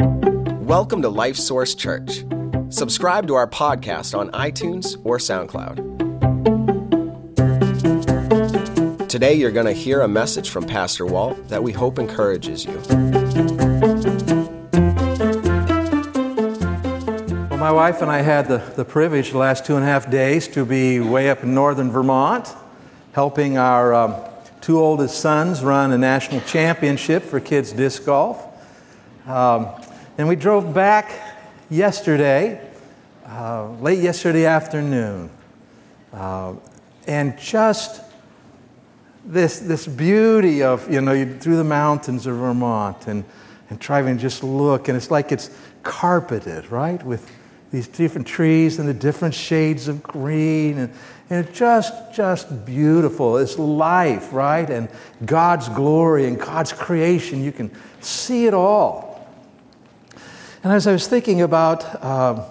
Welcome to Life Source Church. Subscribe to our podcast on iTunes or SoundCloud. Today, you're going to hear a message from Pastor Walt that we hope encourages you. Well, my wife and I had the, the privilege the last two and a half days to be way up in northern Vermont, helping our um, two oldest sons run a national championship for kids disc golf. Um, and we drove back yesterday, uh, late yesterday afternoon. Uh, and just this, this beauty of, you know, you, through the mountains of Vermont and, and driving, just look, and it's like it's carpeted, right? With these different trees and the different shades of green. And, and it's just, just beautiful. It's life, right? And God's glory and God's creation. You can see it all. And as I was thinking about uh,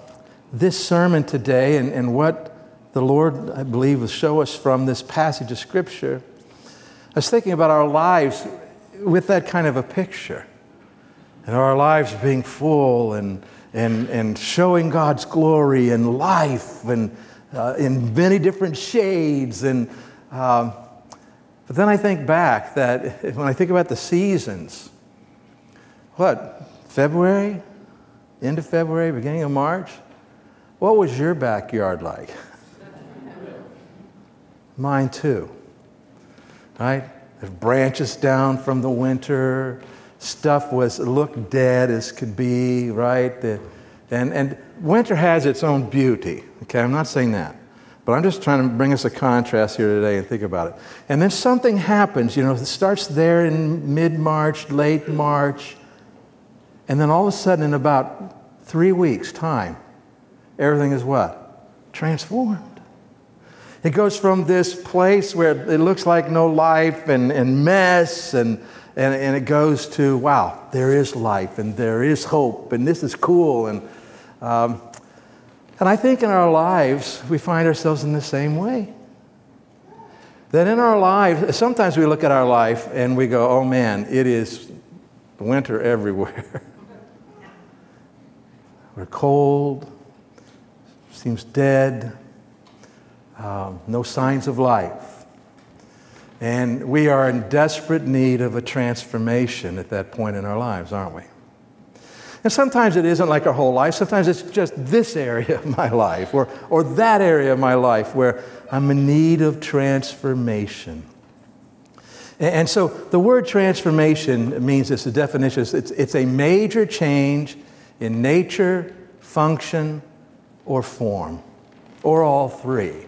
this sermon today and, and what the Lord, I believe, will show us from this passage of Scripture, I was thinking about our lives with that kind of a picture. And our lives being full and, and, and showing God's glory and life and uh, in many different shades. And, um, but then I think back that when I think about the seasons, what, February, end of February, beginning of March? What was your backyard like? Mine too. Right? The branches down from the winter, stuff was looked dead as could be, right? The, and, and winter has its own beauty. Okay, I'm not saying that. But I'm just trying to bring us a contrast here today and think about it. And then something happens, you know, it starts there in mid March, late March, and then all of a sudden, in about three weeks' time, everything is what? Transformed. It goes from this place where it looks like no life and, and mess, and, and, and it goes to, wow, there is life and there is hope, and this is cool. And um, and I think in our lives, we find ourselves in the same way. That in our lives, sometimes we look at our life and we go, oh man, it is winter everywhere. We're cold, seems dead, um, no signs of life. And we are in desperate need of a transformation at that point in our lives, aren't we? And sometimes it isn't like our whole life. Sometimes it's just this area of my life or, or that area of my life where I'm in need of transformation. And, and so the word transformation means this, the definition is it's, it's a major change in nature, function, or form, or all three.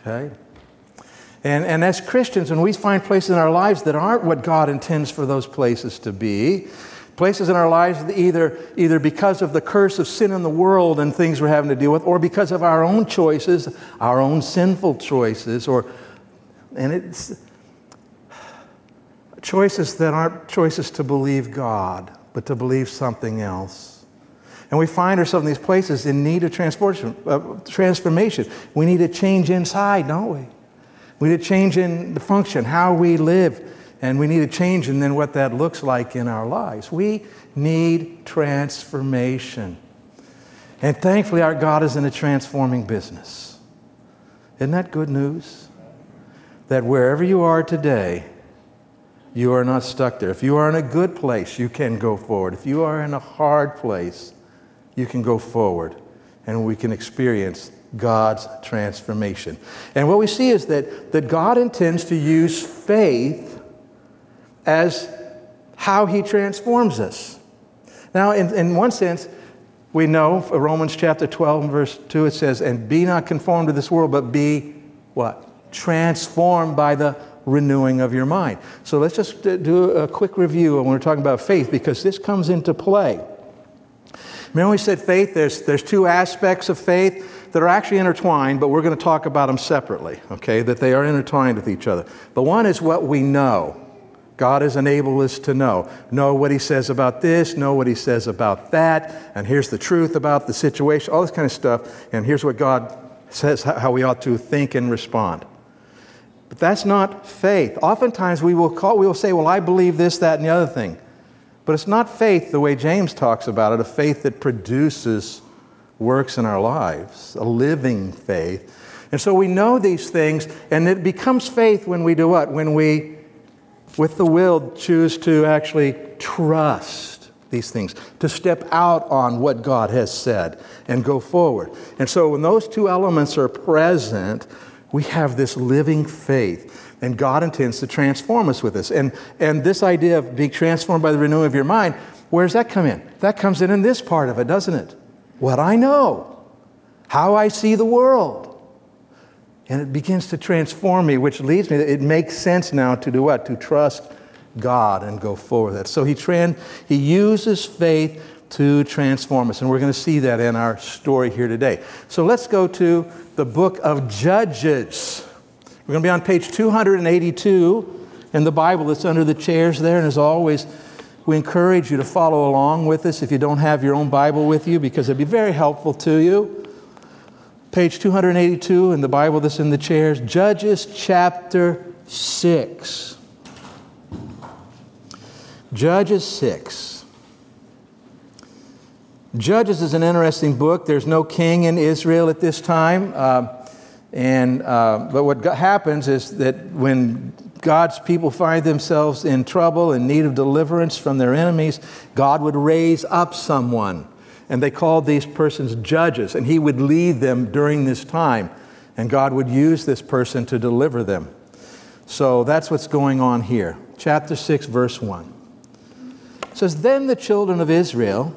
Okay? And, and as Christians, when we find places in our lives that aren't what God intends for those places to be, places in our lives either, either because of the curse of sin in the world and things we're having to deal with, or because of our own choices, our own sinful choices, or and it's choices that aren't choices to believe God, but to believe something else. And we find ourselves in these places in need of transformation. Uh, transformation. We need a change inside, don't we? We need a change in the function, how we live and we need a change in then what that looks like in our lives. We need transformation. And thankfully, our God is in a transforming business. Isn't that good news? That wherever you are today, you are not stuck there. If you are in a good place, you can go forward. If you are in a hard place, you can go forward and we can experience God's transformation. And what we see is that, that God intends to use faith as how he transforms us. Now, in, in one sense, we know Romans chapter 12 verse 2, it says, And be not conformed to this world, but be what? Transformed by the renewing of your mind. So let's just do a quick review when we're talking about faith because this comes into play. Remember, we said faith, there's, there's two aspects of faith that are actually intertwined, but we're going to talk about them separately, okay? That they are intertwined with each other. But one is what we know. God has enabled us to know. Know what He says about this, know what He says about that, and here's the truth about the situation, all this kind of stuff, and here's what God says how we ought to think and respond. But that's not faith. Oftentimes we will, call, we will say, Well, I believe this, that, and the other thing. But it's not faith the way James talks about it, a faith that produces works in our lives, a living faith. And so we know these things, and it becomes faith when we do what? When we, with the will, choose to actually trust these things, to step out on what God has said and go forward. And so when those two elements are present, we have this living faith. And God intends to transform us with this. And, and this idea of being transformed by the renewing of your mind, where does that come in? That comes in in this part of it, doesn't it? What I know, how I see the world. And it begins to transform me, which leads me, it makes sense now to do what? To trust God and go forward. So he, tran- he uses faith to transform us. And we're going to see that in our story here today. So let's go to the book of Judges. We're going to be on page 282 in the Bible that's under the chairs there. And as always, we encourage you to follow along with us if you don't have your own Bible with you, because it'd be very helpful to you. Page 282 in the Bible that's in the chairs, Judges chapter 6. Judges 6. Judges is an interesting book. There's no king in Israel at this time. Uh, and, uh, but what happens is that when God's people find themselves in trouble, in need of deliverance from their enemies, God would raise up someone. And they called these persons judges, and He would lead them during this time. And God would use this person to deliver them. So that's what's going on here. Chapter 6, verse 1. It says, Then the children of Israel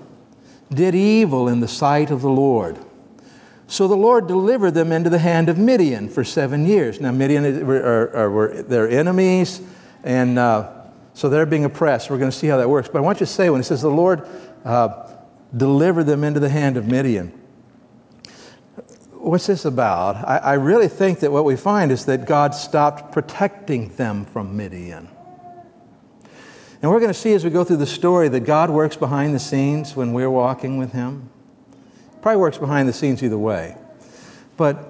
did evil in the sight of the Lord. So the Lord delivered them into the hand of Midian for seven years. Now, Midian are, are, their enemies, and uh, so they're being oppressed. We're going to see how that works. But I want you to say, when it says the Lord uh, delivered them into the hand of Midian, what's this about? I, I really think that what we find is that God stopped protecting them from Midian. And we're going to see as we go through the story that God works behind the scenes when we're walking with Him. Probably works behind the scenes either way. But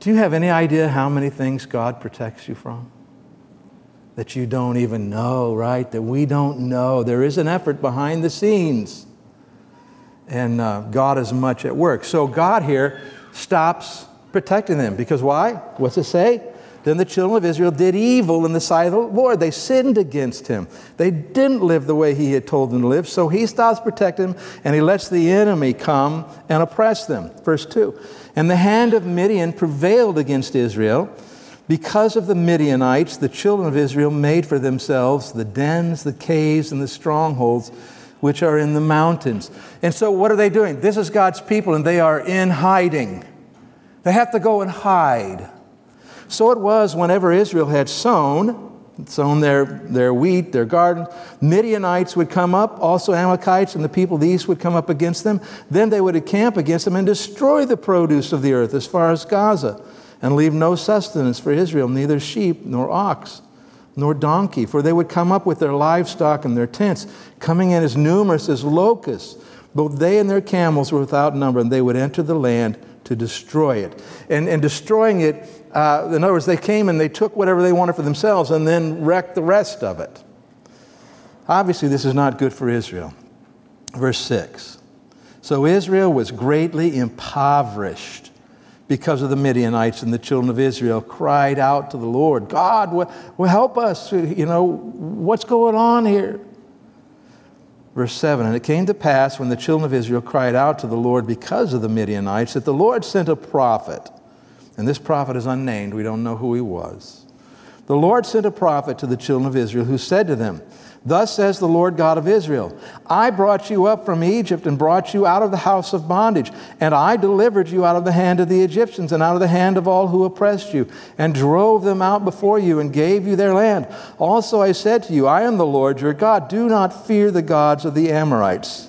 do you have any idea how many things God protects you from? That you don't even know, right? That we don't know. There is an effort behind the scenes. And uh, God is much at work. So God here stops protecting them because why? What's it say? Then the children of Israel did evil in the sight of the Lord. They sinned against him. They didn't live the way he had told them to live. So he stops protecting them and he lets the enemy come and oppress them. Verse 2 And the hand of Midian prevailed against Israel. Because of the Midianites, the children of Israel made for themselves the dens, the caves, and the strongholds which are in the mountains. And so, what are they doing? This is God's people, and they are in hiding. They have to go and hide. So it was whenever Israel had sown, sown their, their wheat, their garden, Midianites would come up, also Amalekites and the people of the east would come up against them. Then they would encamp against them and destroy the produce of the earth as far as Gaza, and leave no sustenance for Israel, neither sheep nor ox nor donkey, for they would come up with their livestock and their tents, coming in as numerous as locusts. Both they and their camels were without number, and they would enter the land to destroy it. And, and destroying it, uh, in other words, they came and they took whatever they wanted for themselves and then wrecked the rest of it. Obviously, this is not good for Israel. Verse 6. So Israel was greatly impoverished because of the Midianites, and the children of Israel cried out to the Lord, God, well, help us. You know, what's going on here? Verse 7 And it came to pass when the children of Israel cried out to the Lord because of the Midianites that the Lord sent a prophet and this prophet is unnamed, we don't know who he was. The Lord sent a prophet to the children of Israel who said to them, Thus says the Lord God of Israel I brought you up from Egypt and brought you out of the house of bondage, and I delivered you out of the hand of the Egyptians and out of the hand of all who oppressed you, and drove them out before you and gave you their land. Also I said to you, I am the Lord your God. Do not fear the gods of the Amorites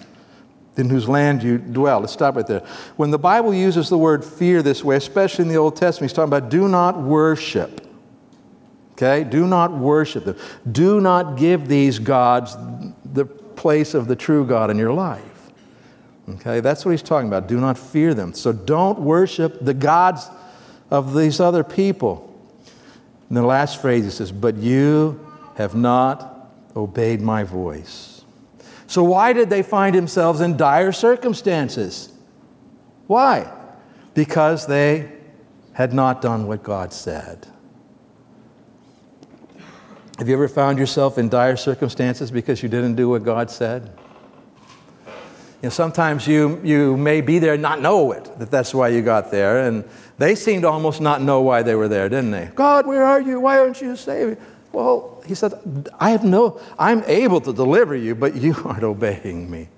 in whose land you dwell. Let's stop right there. When the Bible uses the word fear this way, especially in the Old Testament, he's talking about do not worship. Okay? Do not worship them. Do not give these gods the place of the true God in your life. Okay? That's what he's talking about. Do not fear them. So don't worship the gods of these other people. And the last phrase he says, But you have not obeyed my voice. So, why did they find themselves in dire circumstances? Why? Because they had not done what God said. Have you ever found yourself in dire circumstances because you didn't do what God said? You know, sometimes you, you may be there and not know it, that that's why you got there. And they seemed to almost not know why they were there, didn't they? God, where are you? Why aren't you saving? Well, he said, I have no, I'm able to deliver you, but you aren't obeying me.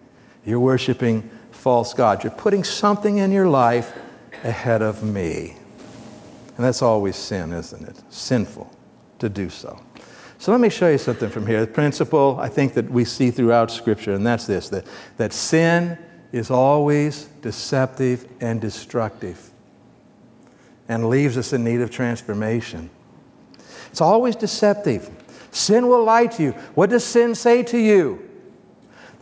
You're worshiping false gods. You're putting something in your life ahead of me. And that's always sin, isn't it? Sinful to do so. So let me show you something from here. The principle I think that we see throughout Scripture, and that's this that, that sin is always deceptive and destructive and leaves us in need of transformation. It's always deceptive. Sin will lie to you. What does sin say to you?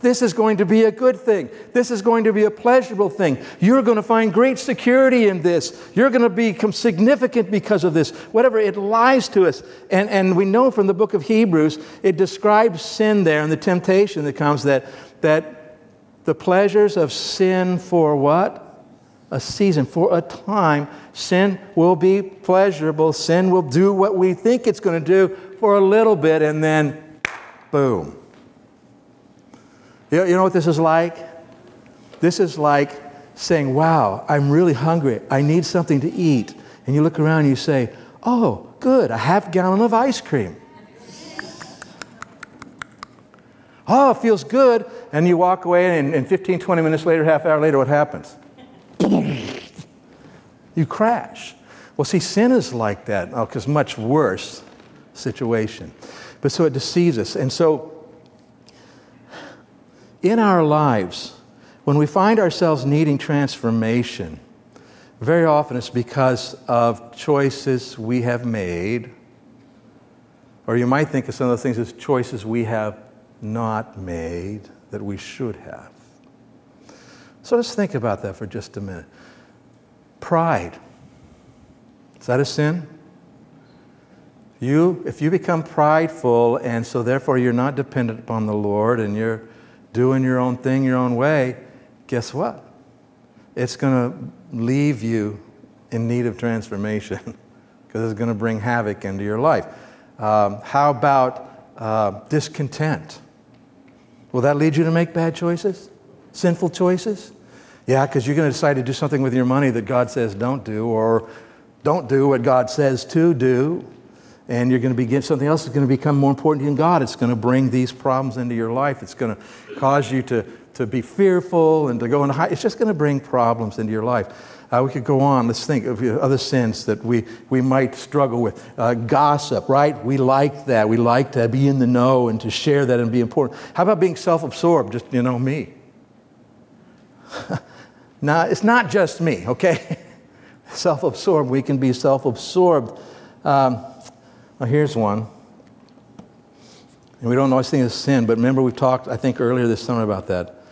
This is going to be a good thing. This is going to be a pleasurable thing. You're going to find great security in this. You're going to become significant because of this. Whatever, it lies to us. And, and we know from the book of Hebrews, it describes sin there and the temptation that comes that, that the pleasures of sin for what? A season, for a time. Sin will be pleasurable. Sin will do what we think it's going to do for a little bit, and then boom you know what this is like? This is like saying, Wow, I'm really hungry. I need something to eat. And you look around and you say, Oh, good, a half gallon of ice cream. Oh, it feels good. And you walk away, and, and 15, 20 minutes later, half hour later, what happens? you crash. Well, see, sin is like that, because oh, much worse situation. But so it deceives us. And so in our lives, when we find ourselves needing transformation, very often it's because of choices we have made, or you might think of some of the things as choices we have not made that we should have. So let's think about that for just a minute. Pride. Is that a sin? You, if you become prideful and so therefore you're not dependent upon the Lord and you're doing your own thing your own way, guess what? It's going to leave you in need of transformation because it's going to bring havoc into your life. Um, how about uh, discontent? Will that lead you to make bad choices? Sinful choices? Yeah, because you're going to decide to do something with your money that God says don't do, or don't do what God says to do and you're going to begin something else is going to become more important than God. It's going to bring these problems into your life. It's going to cause you to, to be fearful and to go into high. It's just going to bring problems into your life. Uh, we could go on. Let's think of other sins that we, we might struggle with. Uh, gossip, right? We like that. We like to be in the know and to share that and be important. How about being self absorbed? Just, you know, me. now, it's not just me, okay? self absorbed. We can be self absorbed. Um, well, here's one. And we don't always think it's sin, but remember we talked, I think, earlier this summer about that.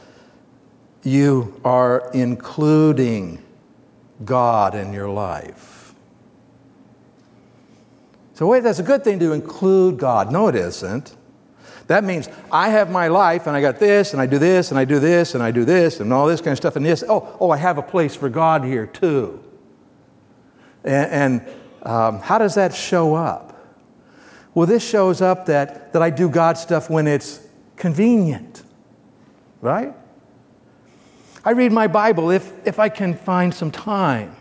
You are including God in your life. So, wait, that's a good thing to include God. No, it isn't. That means I have my life and I got this and I do this and I do this and I do this and all this kind of stuff and this. Oh, oh, I have a place for God here too. And, and um, how does that show up? Well, this shows up that, that I do God stuff when it's convenient, right? I read my Bible if, if I can find some time.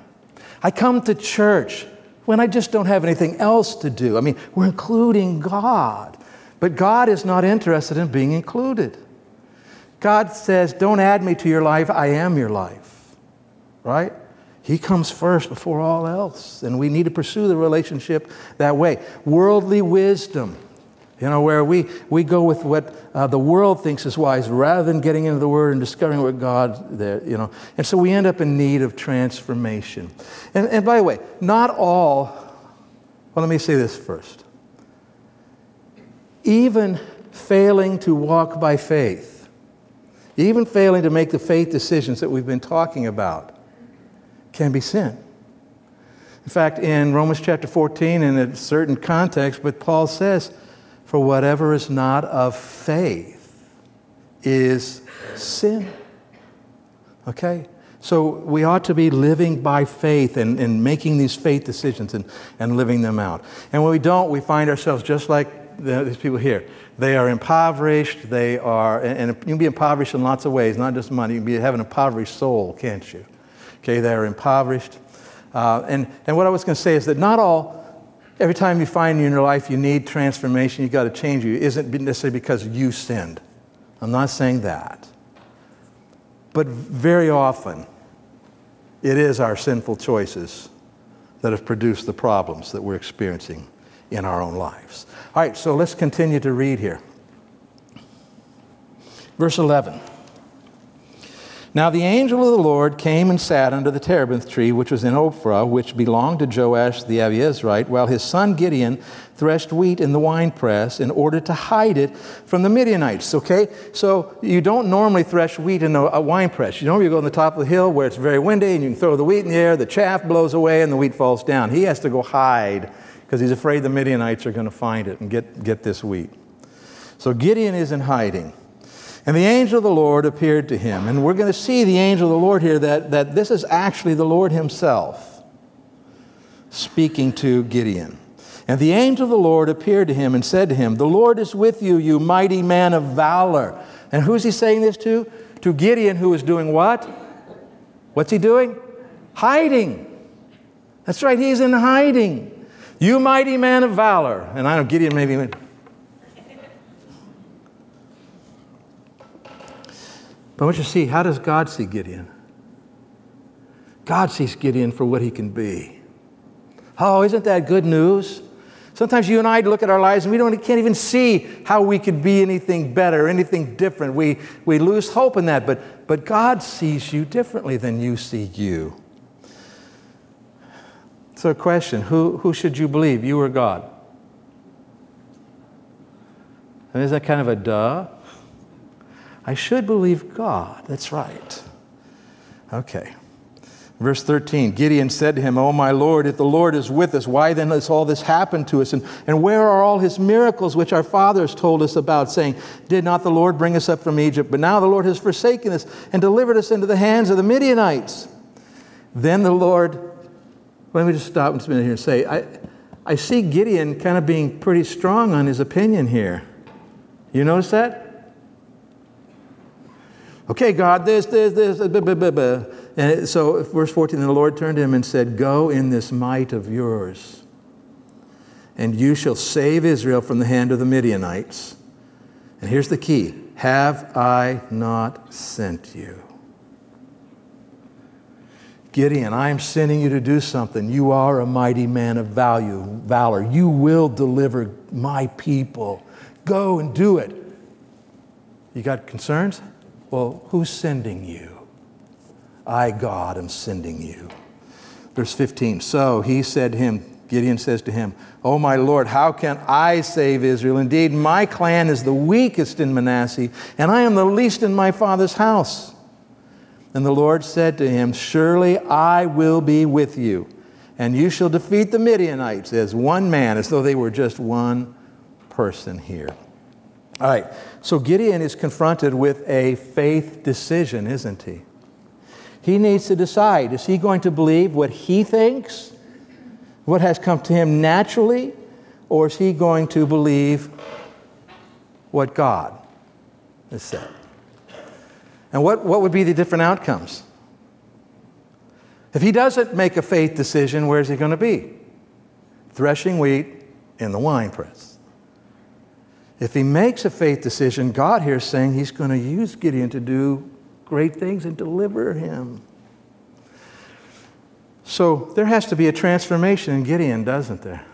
I come to church when I just don't have anything else to do. I mean, we're including God, but God is not interested in being included. God says, Don't add me to your life, I am your life, right? He comes first before all else, and we need to pursue the relationship that way. Worldly wisdom, you know, where we, we go with what uh, the world thinks is wise rather than getting into the Word and discovering what God there, you know. And so we end up in need of transformation. And, and by the way, not all, well, let me say this first. Even failing to walk by faith, even failing to make the faith decisions that we've been talking about, can be sin. In fact, in Romans chapter 14, in a certain context, but Paul says, For whatever is not of faith is sin. Okay? So we ought to be living by faith and, and making these faith decisions and, and living them out. And when we don't, we find ourselves just like the, these people here. They are impoverished. They are, and, and you can be impoverished in lots of ways, not just money. You can be, have an impoverished soul, can't you? Okay, they are impoverished. Uh, and, and what I was going to say is that not all, every time you find in your life you need transformation, you've got to change you, isn't necessarily because you sinned. I'm not saying that. But very often, it is our sinful choices that have produced the problems that we're experiencing in our own lives. All right, so let's continue to read here. Verse 11. Now the angel of the Lord came and sat under the terebinth tree, which was in Ophrah, which belonged to Joash the Abiezrite, while his son Gideon threshed wheat in the winepress in order to hide it from the Midianites. Okay? So you don't normally thresh wheat in a, winepress. You normally go on the top of the hill where it's very windy and you can throw the wheat in the air, the chaff blows away, and the wheat falls down. He has to go hide because he's afraid the Midianites are going to find it and get, get this wheat. So Gideon is in hiding. And the angel of the Lord appeared to him. And we're going to see the angel of the Lord here that, that this is actually the Lord himself speaking to Gideon. And the angel of the Lord appeared to him and said to him, The Lord is with you, you mighty man of valor. And who's he saying this to? To Gideon, who is doing what? What's he doing? Hiding. That's right, he's in hiding. You mighty man of valor. And I know Gideon maybe went, But I want you to see how does God see Gideon? God sees Gideon for what he can be. Oh, isn't that good news? Sometimes you and I look at our lives and we don't, can't even see how we could be anything better, anything different. We, we lose hope in that, but, but God sees you differently than you see you. So, a question who, who should you believe, you or God? And is that kind of a duh? I should believe God. That's right. Okay. Verse 13 Gideon said to him, Oh, my Lord, if the Lord is with us, why then has all this happened to us? And, and where are all his miracles which our fathers told us about, saying, Did not the Lord bring us up from Egypt? But now the Lord has forsaken us and delivered us into the hands of the Midianites. Then the Lord, let me just stop a minute here and say, I, I see Gideon kind of being pretty strong on his opinion here. You notice that? Okay, God, this, this, this, uh, blah, blah, blah, blah. And so, verse 14, the Lord turned to him and said, Go in this might of yours, and you shall save Israel from the hand of the Midianites. And here's the key Have I not sent you? Gideon, I am sending you to do something. You are a mighty man of value, valor. You will deliver my people. Go and do it. You got concerns? Well, who's sending you? I, God, am sending you. Verse 15. So he said to him, Gideon says to him, Oh, my Lord, how can I save Israel? Indeed, my clan is the weakest in Manasseh, and I am the least in my father's house. And the Lord said to him, Surely I will be with you, and you shall defeat the Midianites as one man, as though they were just one person here. All right, so Gideon is confronted with a faith decision, isn't he? He needs to decide is he going to believe what he thinks, what has come to him naturally, or is he going to believe what God has said? And what, what would be the different outcomes? If he doesn't make a faith decision, where's he going to be? Threshing wheat in the winepress. If he makes a faith decision, God here is saying he's going to use Gideon to do great things and deliver him. So there has to be a transformation in Gideon, doesn't there?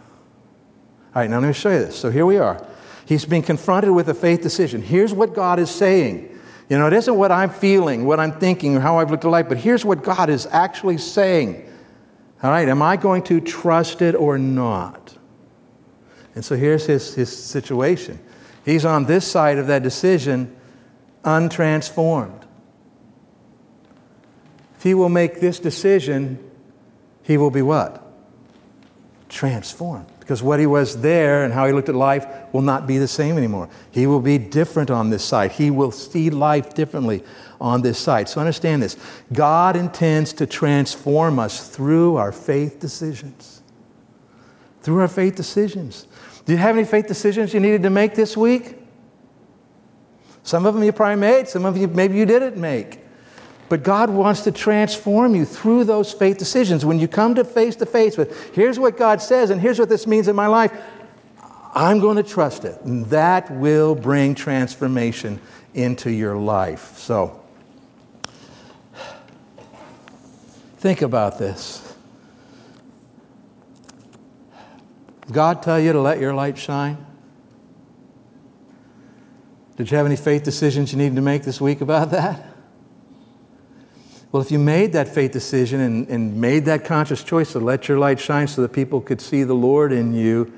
All right, now let me show you this. So here we are. He's being confronted with a faith decision. Here's what God is saying. You know, it isn't what I'm feeling, what I'm thinking, or how I've looked at life, but here's what God is actually saying. All right, am I going to trust it or not? And so here's his, his situation. He's on this side of that decision untransformed. If he will make this decision, he will be what? Transformed. because what he was there and how he looked at life will not be the same anymore. He will be different on this side. He will see life differently on this side. So understand this God intends to transform us through our faith decisions. Through our faith decisions. Do you have any faith decisions you needed to make this week? Some of them you probably made, some of you maybe you didn't make. But God wants to transform you through those faith decisions. When you come to face to face with, here's what God says, and here's what this means in my life, I'm going to trust it. And that will bring transformation into your life. So, think about this. God tell you to let your light shine? Did you have any faith decisions you needed to make this week about that? Well, if you made that faith decision and, and made that conscious choice to let your light shine so that people could see the Lord in you,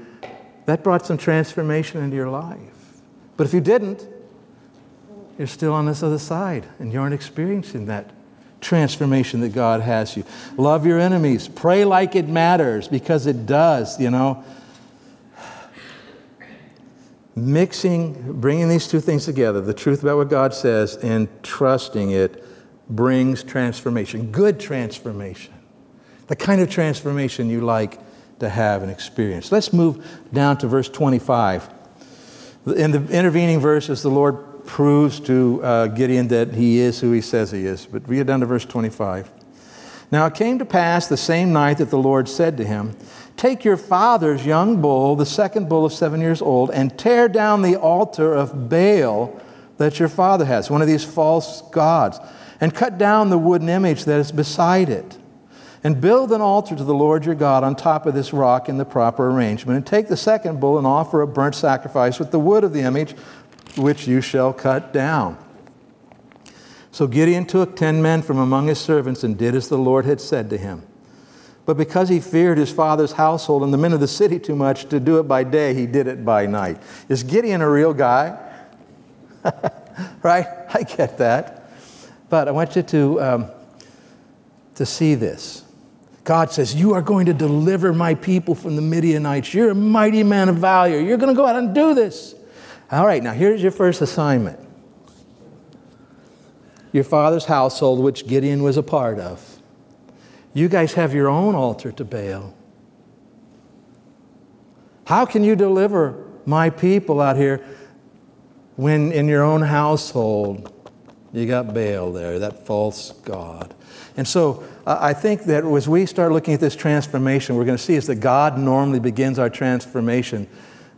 that brought some transformation into your life. But if you didn't, you're still on this other side and you aren't experiencing that transformation that God has you. Love your enemies. Pray like it matters because it does, you know. Mixing, bringing these two things together, the truth about what God says and trusting it brings transformation, good transformation, the kind of transformation you like to have and experience. Let's move down to verse 25. In the intervening verses, the Lord proves to uh, Gideon that he is who he says he is. But get down to verse 25. Now it came to pass the same night that the Lord said to him, Take your father's young bull, the second bull of seven years old, and tear down the altar of Baal that your father has, one of these false gods and cut down the wooden image that is beside it. And build an altar to the Lord your God on top of this rock in the proper arrangement. And take the second bull and offer a burnt sacrifice with the wood of the image, which you shall cut down. So Gideon took ten men from among his servants and did as the Lord had said to him. But because he feared his father's household and the men of the city too much to do it by day, he did it by night. Is Gideon a real guy? right? I get that. But I want you to, um, to see this. God says, You are going to deliver my people from the Midianites. You're a mighty man of valor. You're going to go out and do this. All right, now here's your first assignment your father's household, which Gideon was a part of. You guys have your own altar to Baal. How can you deliver my people out here when in your own household you got Baal there, that false god. And so I think that as we start looking at this transformation, we're going to see is that God normally begins our transformation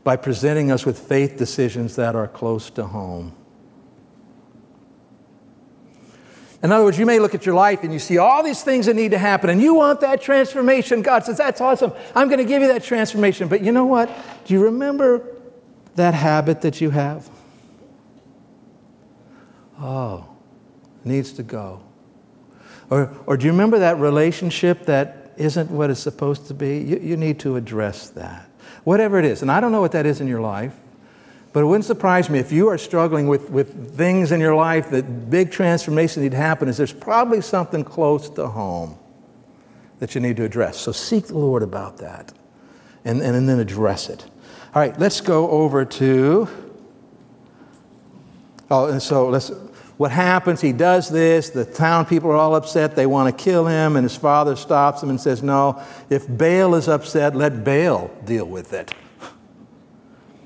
by presenting us with faith decisions that are close to home. In other words, you may look at your life and you see all these things that need to happen, and you want that transformation. God says, That's awesome. I'm going to give you that transformation. But you know what? Do you remember that habit that you have? Oh, needs to go. Or, or do you remember that relationship that isn't what it's supposed to be? You, you need to address that. Whatever it is. And I don't know what that is in your life, but it wouldn't surprise me if you are struggling with, with things in your life that big transformation need to happen, is there's probably something close to home that you need to address. So seek the Lord about that and, and, and then address it. All right, let's go over to. Oh, and so let's what happens, he does this, the town people are all upset, they want to kill him, and his father stops him and says, No, if Baal is upset, let Baal deal with it.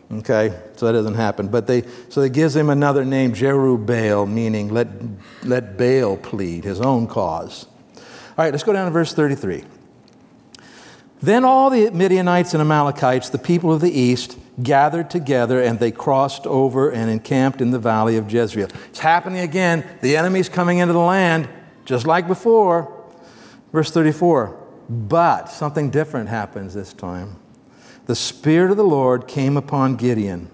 Okay, so that doesn't happen. But they, so they gives him another name, Jerubbaal, meaning let, let Baal plead, his own cause. All right, let's go down to verse 33. Then all the Midianites and Amalekites, the people of the east, gathered together and they crossed over and encamped in the valley of Jezreel. It's happening again. The enemy's coming into the land just like before. Verse 34 But something different happens this time. The Spirit of the Lord came upon Gideon.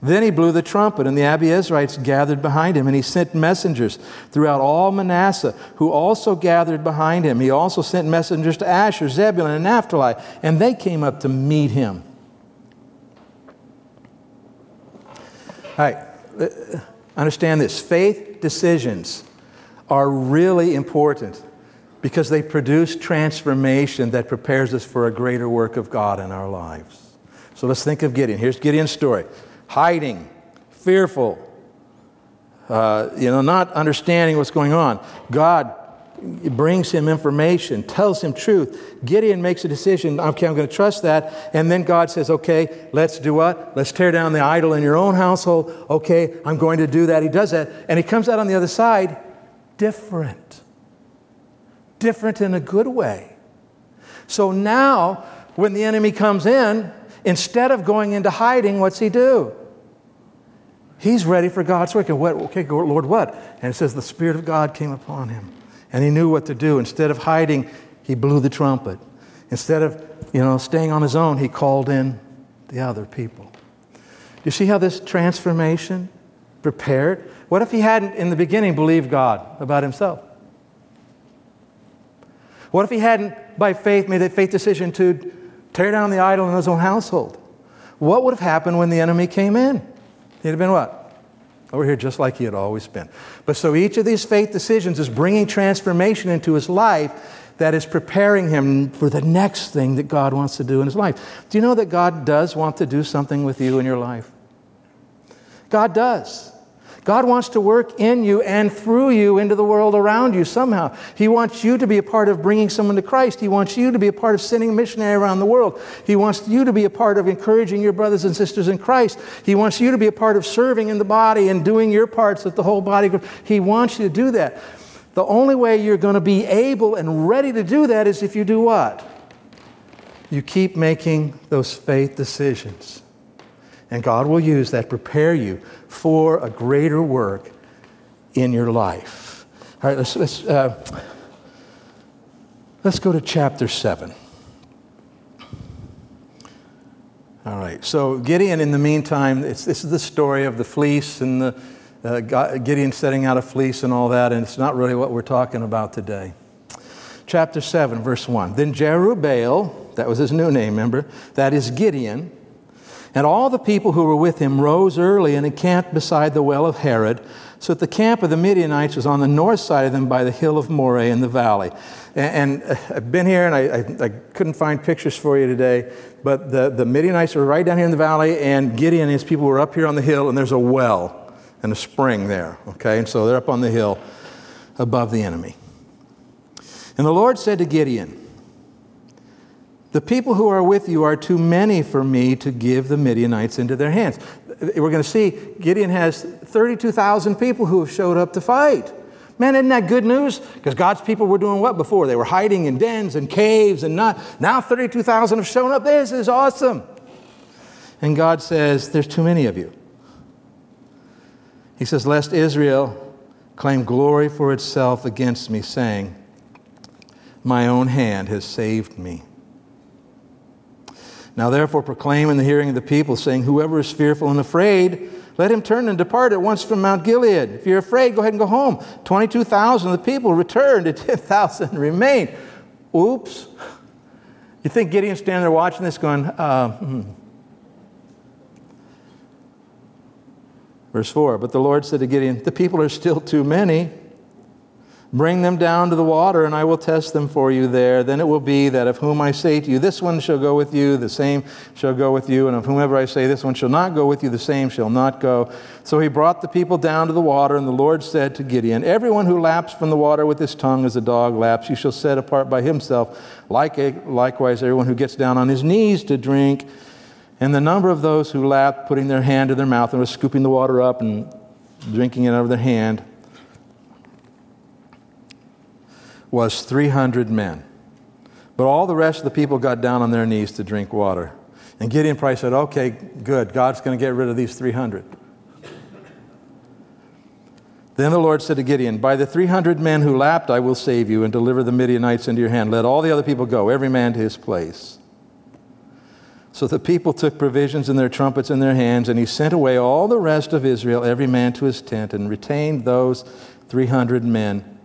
Then he blew the trumpet, and the Abiezrites gathered behind him, and he sent messengers throughout all Manasseh, who also gathered behind him. He also sent messengers to Asher, Zebulun, and Naphtali, and they came up to meet him. All right, uh, understand this faith decisions are really important Because they produce transformation that prepares us for a greater work of God in our lives. So let's think of Gideon. Here's Gideon's story hiding, fearful, uh, you know, not understanding what's going on. God brings him information, tells him truth. Gideon makes a decision, okay, I'm going to trust that. And then God says, okay, let's do what? Let's tear down the idol in your own household. Okay, I'm going to do that. He does that. And he comes out on the other side different. Different in a good way. So now, when the enemy comes in, instead of going into hiding, what's he do? He's ready for God's work. And what, okay, Lord, what? And it says the Spirit of God came upon him. And he knew what to do. Instead of hiding, he blew the trumpet. Instead of, you know, staying on his own, he called in the other people. Do you see how this transformation prepared? What if he hadn't, in the beginning, believed God about himself? What if he hadn't, by faith, made that faith decision to tear down the idol in his own household? What would have happened when the enemy came in? He'd have been what? Over here, just like he had always been. But so each of these faith decisions is bringing transformation into his life that is preparing him for the next thing that God wants to do in his life. Do you know that God does want to do something with you in your life? God does. God wants to work in you and through you into the world around you somehow. He wants you to be a part of bringing someone to Christ. He wants you to be a part of sending a missionary around the world. He wants you to be a part of encouraging your brothers and sisters in Christ. He wants you to be a part of serving in the body and doing your parts that the whole body. He wants you to do that. The only way you're going to be able and ready to do that is if you do what? You keep making those faith decisions. And God will use that, prepare you for a greater work in your life. All right, let's, let's, uh, let's go to chapter 7. All right, so Gideon, in the meantime, this is the story of the fleece and the, uh, Gideon setting out a fleece and all that, and it's not really what we're talking about today. Chapter 7, verse 1. Then Jerubbaal, that was his new name, remember? That is Gideon and all the people who were with him rose early and encamped beside the well of Harod. so that the camp of the Midianites was on the north side of them by the hill of Moreh in the valley. And, and uh, I've been here and I, I, I, couldn't find pictures for you today, but the, the Midianites were right down here in the valley, and Gideon and his people were up here on the hill, and there's a well and a spring there, okay? And so they're up on the hill above the enemy. And the Lord said to Gideon, the people who are with you are too many for me to give the Midianites into their hands. We're going to see Gideon has 32,000 people who have showed up to fight. Man, isn't that good news? Because God's people were doing what before? They were hiding in dens and caves and not. Now 32,000 have shown up. This is awesome. And God says, There's too many of you. He says, Lest Israel claim glory for itself against me, saying, My own hand has saved me. Now, therefore, proclaim in the hearing of the people, saying, Whoever is fearful and afraid, let him turn and depart at once from Mount Gilead. If you're afraid, go ahead and go home. 22,000 of the people returned, and 10,000 remained. Oops. You think Gideon's standing there watching this going, uh, hmm. Verse 4 But the Lord said to Gideon, The people are still too many. Bring them down to the water, and I will test them for you there. Then it will be that of whom I say to you, This one shall go with you, the same shall go with you. And of whomever I say, This one shall not go with you, the same shall not go. So he brought the people down to the water, and the Lord said to Gideon, Everyone who laps from the water with his tongue as a dog laps, you shall set apart by himself. Like a, likewise, everyone who gets down on his knees to drink. And the number of those who lapped, putting their hand to their mouth and was scooping the water up and drinking it out of their hand, was 300 men. But all the rest of the people got down on their knees to drink water. And Gideon probably said, Okay, good, God's going to get rid of these 300. Then the Lord said to Gideon, By the 300 men who lapped, I will save you and deliver the Midianites into your hand. Let all the other people go, every man to his place. So the people took provisions and their trumpets in their hands, and he sent away all the rest of Israel, every man to his tent, and retained those 300 men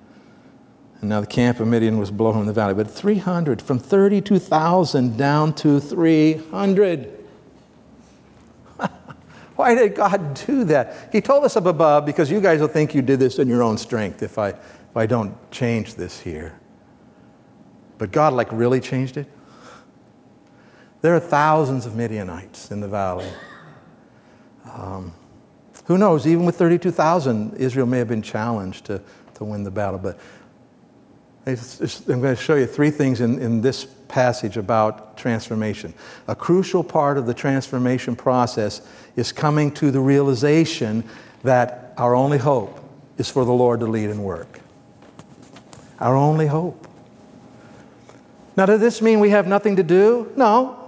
and now the camp of Midian was below him in the valley. But 300, from 32,000 down to 300. Why did God do that? He told us up above because you guys will think you did this in your own strength if I, if I don't change this here. But God, like, really changed it? There are thousands of Midianites in the valley. Um, who knows, even with 32,000, Israel may have been challenged to, to win the battle. But I'm going to show you three things in, in this passage about transformation. A crucial part of the transformation process is coming to the realization that our only hope is for the Lord to lead and work. Our only hope. Now, does this mean we have nothing to do? No.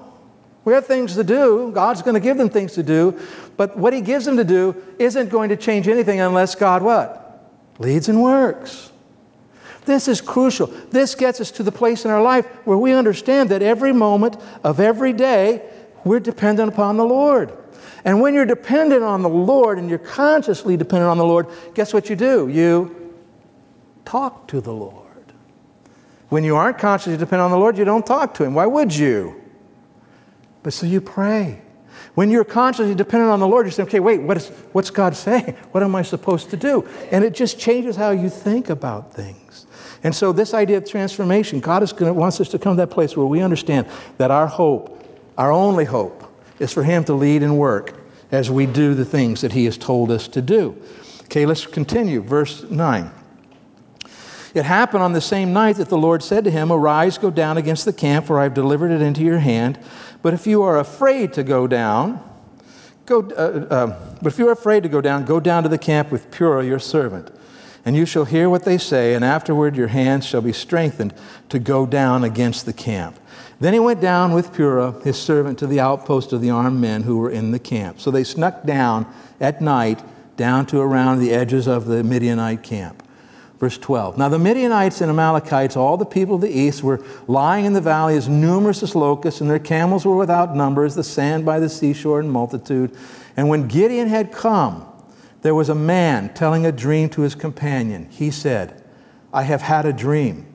We have things to do. God's going to give them things to do. But what He gives them to do isn't going to change anything unless God what? Leads and works. This is crucial. This gets us to the place in our life where we understand that every moment of every day, we're dependent upon the Lord. And when you're dependent on the Lord and you're consciously dependent on the Lord, guess what you do? You talk to the Lord. When you aren't consciously dependent on the Lord, you don't talk to Him. Why would you? But so you pray. When you're consciously dependent on the Lord, you say, okay, wait, what is, what's God saying? What am I supposed to do? And it just changes how you think about things. And so, this idea of transformation, God is going to, wants us to come to that place where we understand that our hope, our only hope, is for Him to lead and work as we do the things that He has told us to do. Okay, let's continue. Verse 9. It happened on the same night that the Lord said to him, Arise, go down against the camp, for I have delivered it into your hand. But if you are afraid to go down, go, uh, uh, but if you are afraid to go down, go down to the camp with Purah, your servant. And you shall hear what they say, and afterward your hands shall be strengthened to go down against the camp. Then he went down with Purah, his servant, to the outpost of the armed men who were in the camp. So they snuck down at night down to around the edges of the Midianite camp. Verse 12. Now the Midianites and Amalekites, all the people of the east, were lying in the valley as numerous as locusts, and their camels were without number as the sand by the seashore in multitude. And when Gideon had come, there was a man telling a dream to his companion. He said, I have had a dream.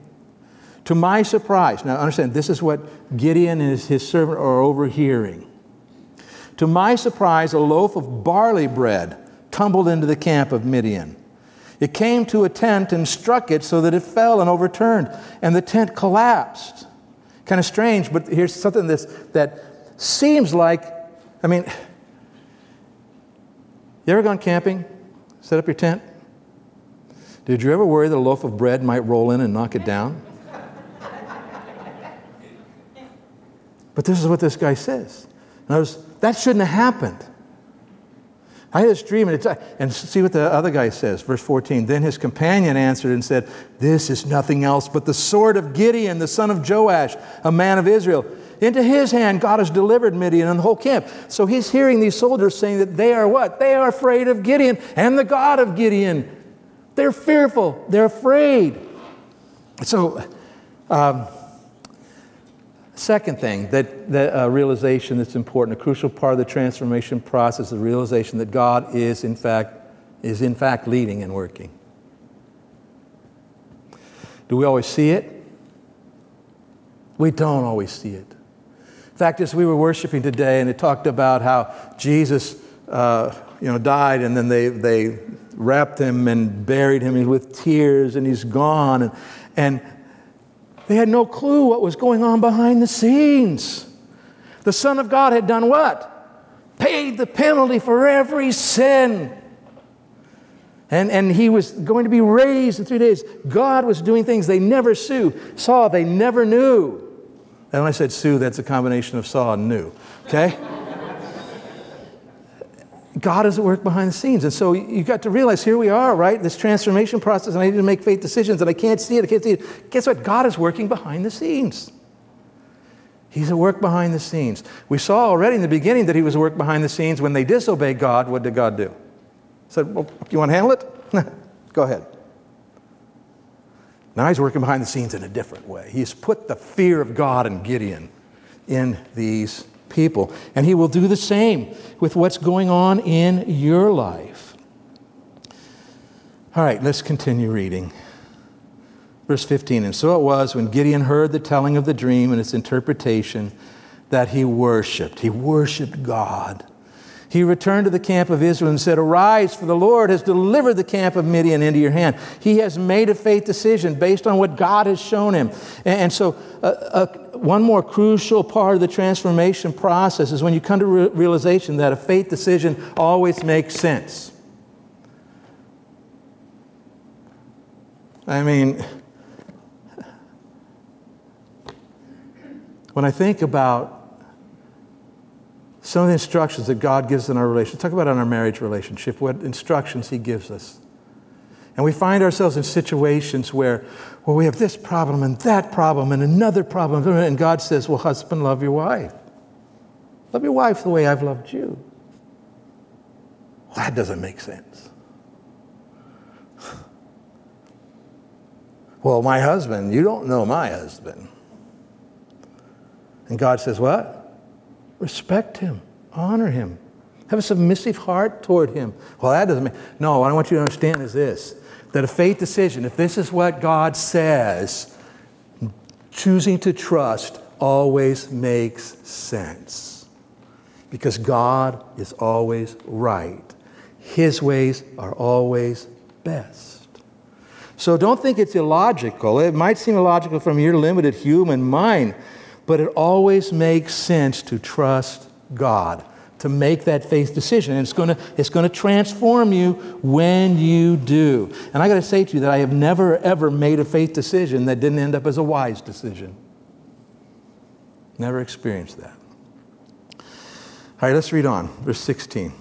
To my surprise, now understand, this is what Gideon and his, servant are overhearing. To my surprise, a loaf of barley bread tumbled into the camp of Midian. It came to a tent and struck it so that it fell and overturned, and the tent collapsed. Kind of strange, but here's something that's, that seems like, I mean, you ever gone camping? Set up your tent? Did you ever worry that a loaf of bread might roll in and knock it down? But this is what this guy says. Notice, that shouldn't have happened. I had this dream, and, and see what the other guy says, verse 14. Then his companion answered and said, This is nothing else but the sword of Gideon, the son of Joash, a man of Israel. Into his hand God has delivered Midian and the whole camp. So he's hearing these soldiers saying that they are what? They are afraid of Gideon and the God of Gideon. They're fearful, they're afraid. So, um, Second thing, that, that uh, realization that's important, a crucial part of the transformation process, the realization that God is in fact is in fact leading and working. Do we always see it? We don't always see it. Fact, as we were worshiping today, and it talked about how Jesus, uh, you know, died, and then they they wrapped him and buried him with tears, and he's gone, and and they had no clue what was going on behind the scenes. The Son of God had done what? Paid the penalty for every sin. And, and he was going to be raised in three days. God was doing things they never saw, they never knew. And when I said Sue, that's a combination of saw and knew. Okay? God is at work behind the scenes. And so you got to realize here we are, right? This transformation process, and I need to make faith decisions, and I can't see it, I can't see it. Guess what? God is working behind the scenes. He's at work behind the scenes. We saw already in the beginning that he was at work behind the scenes. When they disobeyed God, what did God do? He said, Well, you want to handle it? Go ahead. Now he's working behind the scenes in a different way. He's put the fear of God and Gideon in these people. And He will do the same with what's going on in your life. All right, let's continue reading. Verse 15 And so it was when Gideon heard the telling of the dream and its interpretation that he worshiped. He worshiped God. He returned to the camp of Israel and said, Arise, for the Lord has delivered the camp of Midian into your hand. He has made a faith decision based on what God has shown him. And, so, uh, uh, one more crucial part of the transformation process is when you come to re- realization that a faith decision always makes sense. I mean, when I think about some of the instructions that God gives in our relationship. Talk about in our marriage relationship, what instructions He gives us. And we find ourselves in situations where, well, we have this problem and that problem and another problem. And God says, well, husband, love your wife. Love your wife the way I've loved you. Well, that doesn't make sense. Well, my husband, you don't know my husband. And God says, What? Respect him, honor him, have a submissive heart toward him. Well, that doesn't mean, no, what I want you to understand is this that a faith decision, if this is what God says, choosing to trust always makes sense. Because God is always right, His ways are always best. So don't think it's illogical. It might seem illogical from your limited human mind but it always makes sense to trust God, to make that faith decision. And it's going to, it's going to transform you when you do. And I got to say to you that I have never, ever made a faith decision that didn't end up as a wise decision. Never experienced that. All right, let's read on. Verse 16.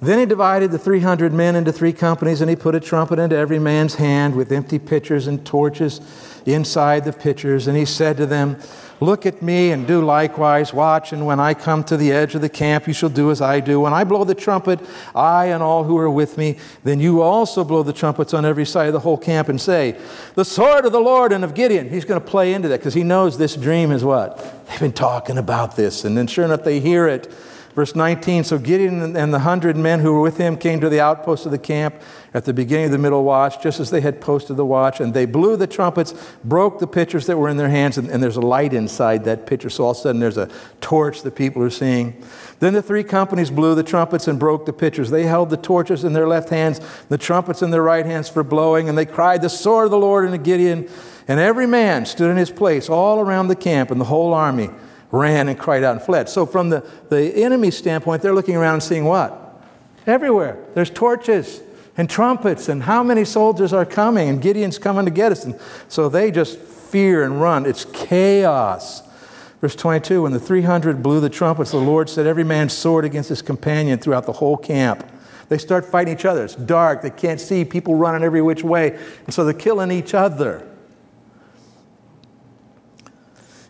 Then he divided the 300 men into three companies, and he put a trumpet into every man's hand with empty pitchers and torches inside the pitchers. And he said to them, Look at me and do likewise. Watch, and when I come to the edge of the camp, you shall do as I do. When I blow the trumpet, I and all who are with me, then you also blow the trumpets on every side of the whole camp and say, The sword of the Lord and of Gideon. He's going to play into that because he knows this dream is what? They've been talking about this. And then sure enough, they hear it. Verse 19 So Gideon and the hundred men who were with him came to the outpost of the camp at the beginning of the middle watch, just as they had posted the watch, and they blew the trumpets, broke the pitchers that were in their hands, and, and there's a light inside that pitcher. So all of a sudden there's a torch that people are seeing. Then the three companies blew the trumpets and broke the pitchers. They held the torches in their left hands, the trumpets in their right hands for blowing, and they cried, The sword of the Lord and Gideon. And every man stood in his place all around the camp, and the whole army ran and cried out and fled. So, from the, the enemy standpoint, they're looking around and seeing what? Everywhere. There's torches and trumpets, and how many soldiers are coming, and Gideon's coming to get us. And so they just fear and run. It's chaos. Verse 22 When the 300 blew the trumpets, the Lord set every man's sword against his companion throughout the whole camp. They start fighting each other. It's dark. They can't see. People running every which way. And so they're killing each other.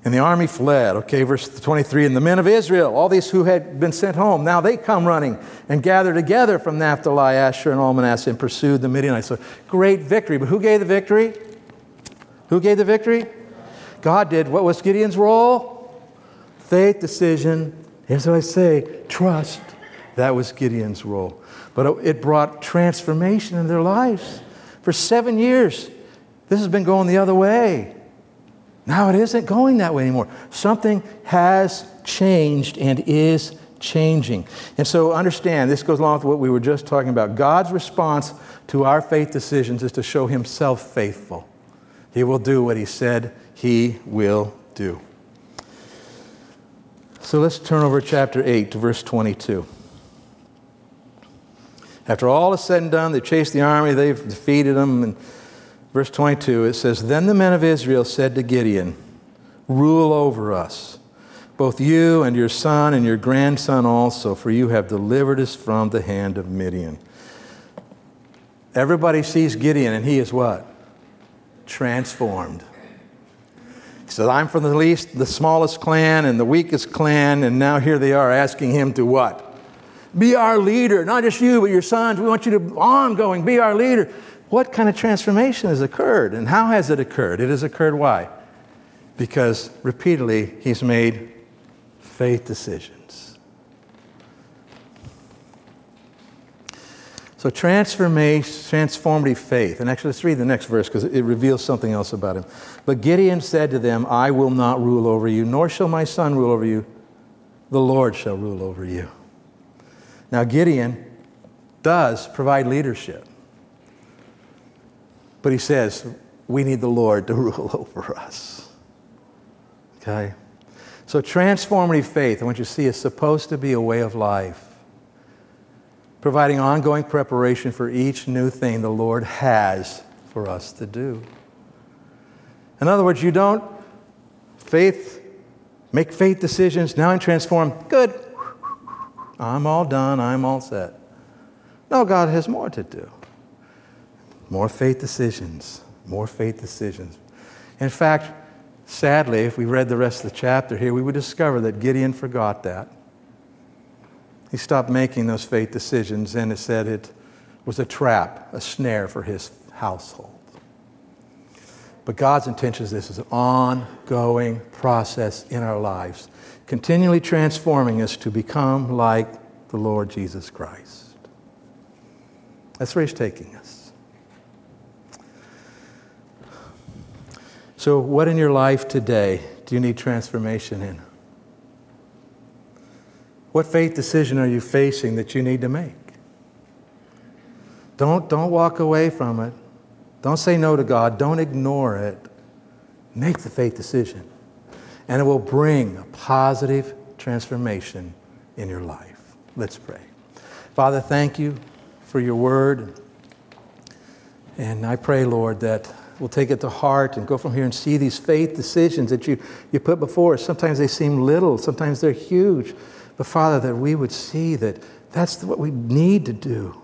And the army fled. Okay, verse 23. And the men of Israel, all these who had been sent home, now they come running and gather together from Naphtali, Asher, and all Manasseh and pursued the Midianites. So great victory. But who gave the victory? Who gave the victory? God did. What was Gideon's role? Faith, decision. Here's what I say trust. That was Gideon's role. But it brought transformation in their lives. For seven years, this has been going the other way. Now it isn't going that way anymore. Something has changed and is changing. And so understand, this goes along with what we were just talking about. God's response to our faith decisions is to show himself faithful. He will do what he said he will do. So let's turn over chapter 8 to verse 22. After all is said and done, they've chased the army, they've defeated them, and verse 22, it says, Then the men of Israel said to Gideon, Rule over us, both you and your son and your grandson also, for you have delivered us from the hand of Midian. Everybody sees Gideon, and he is what? Transformed. He said, I'm from the least, the smallest clan and the weakest clan, and now here they are asking him to what? Be our leader. Not just you, but your sons. We want you to ongoing be our leader what kind of transformation has occurred and how has it occurred? It has occurred why? Because repeatedly he's made faith decisions. So, transformation, transformative faith. And actually, let's read the next verse because it reveals something else about him. But Gideon said to them, I will not rule over you, nor shall my son rule over you. The Lord shall rule over you. Now, Gideon does provide leadership. But he says, we need the Lord to rule over us. Okay? So, transformative faith, I want you to see, is supposed to be a way of life, providing ongoing preparation for each new thing the Lord has for us to do. In other words, you don't faith, make faith decisions, now I'm transformed. Good. I'm all done, I'm all set. No, God has more to do. More faith decisions, more faith decisions. In fact, sadly, if we read the rest of the chapter here, we would discover that Gideon forgot that. He stopped making those faith decisions and it said it was a trap, a snare for his household. But God's intention is this is an ongoing process in our lives, continually transforming us to become like the Lord Jesus Christ. That's where He's taking us. So, what in your life today do you need transformation in? What faith decision are you facing that you need to make? Don't, don't walk away from it. Don't say no to God. Don't ignore it. Make the faith decision. And it will bring a positive transformation in your life. Let's pray. Father, thank you for your word. And I pray, Lord, that we'll take it to heart and go from here and see these faith decisions that you, you put before us. Sometimes they seem little, sometimes they're huge. But Father, that we would see that that's what we need to do.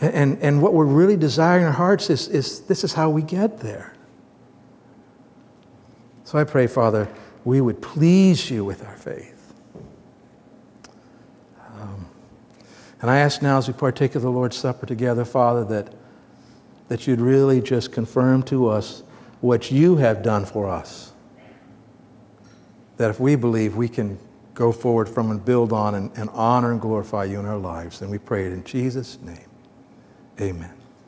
And, and what we're really desiring in our hearts is, is this is how we get there. So I pray, Father, we would please you with our faith. Um, and I ask now as we partake of the Lord's Supper together, Father, that, that you'd really just confirm to us what you have done for us. That if we believe, we can go forward from and build on and, and honor and glorify you in our lives. And we pray it in Jesus' name. Amen.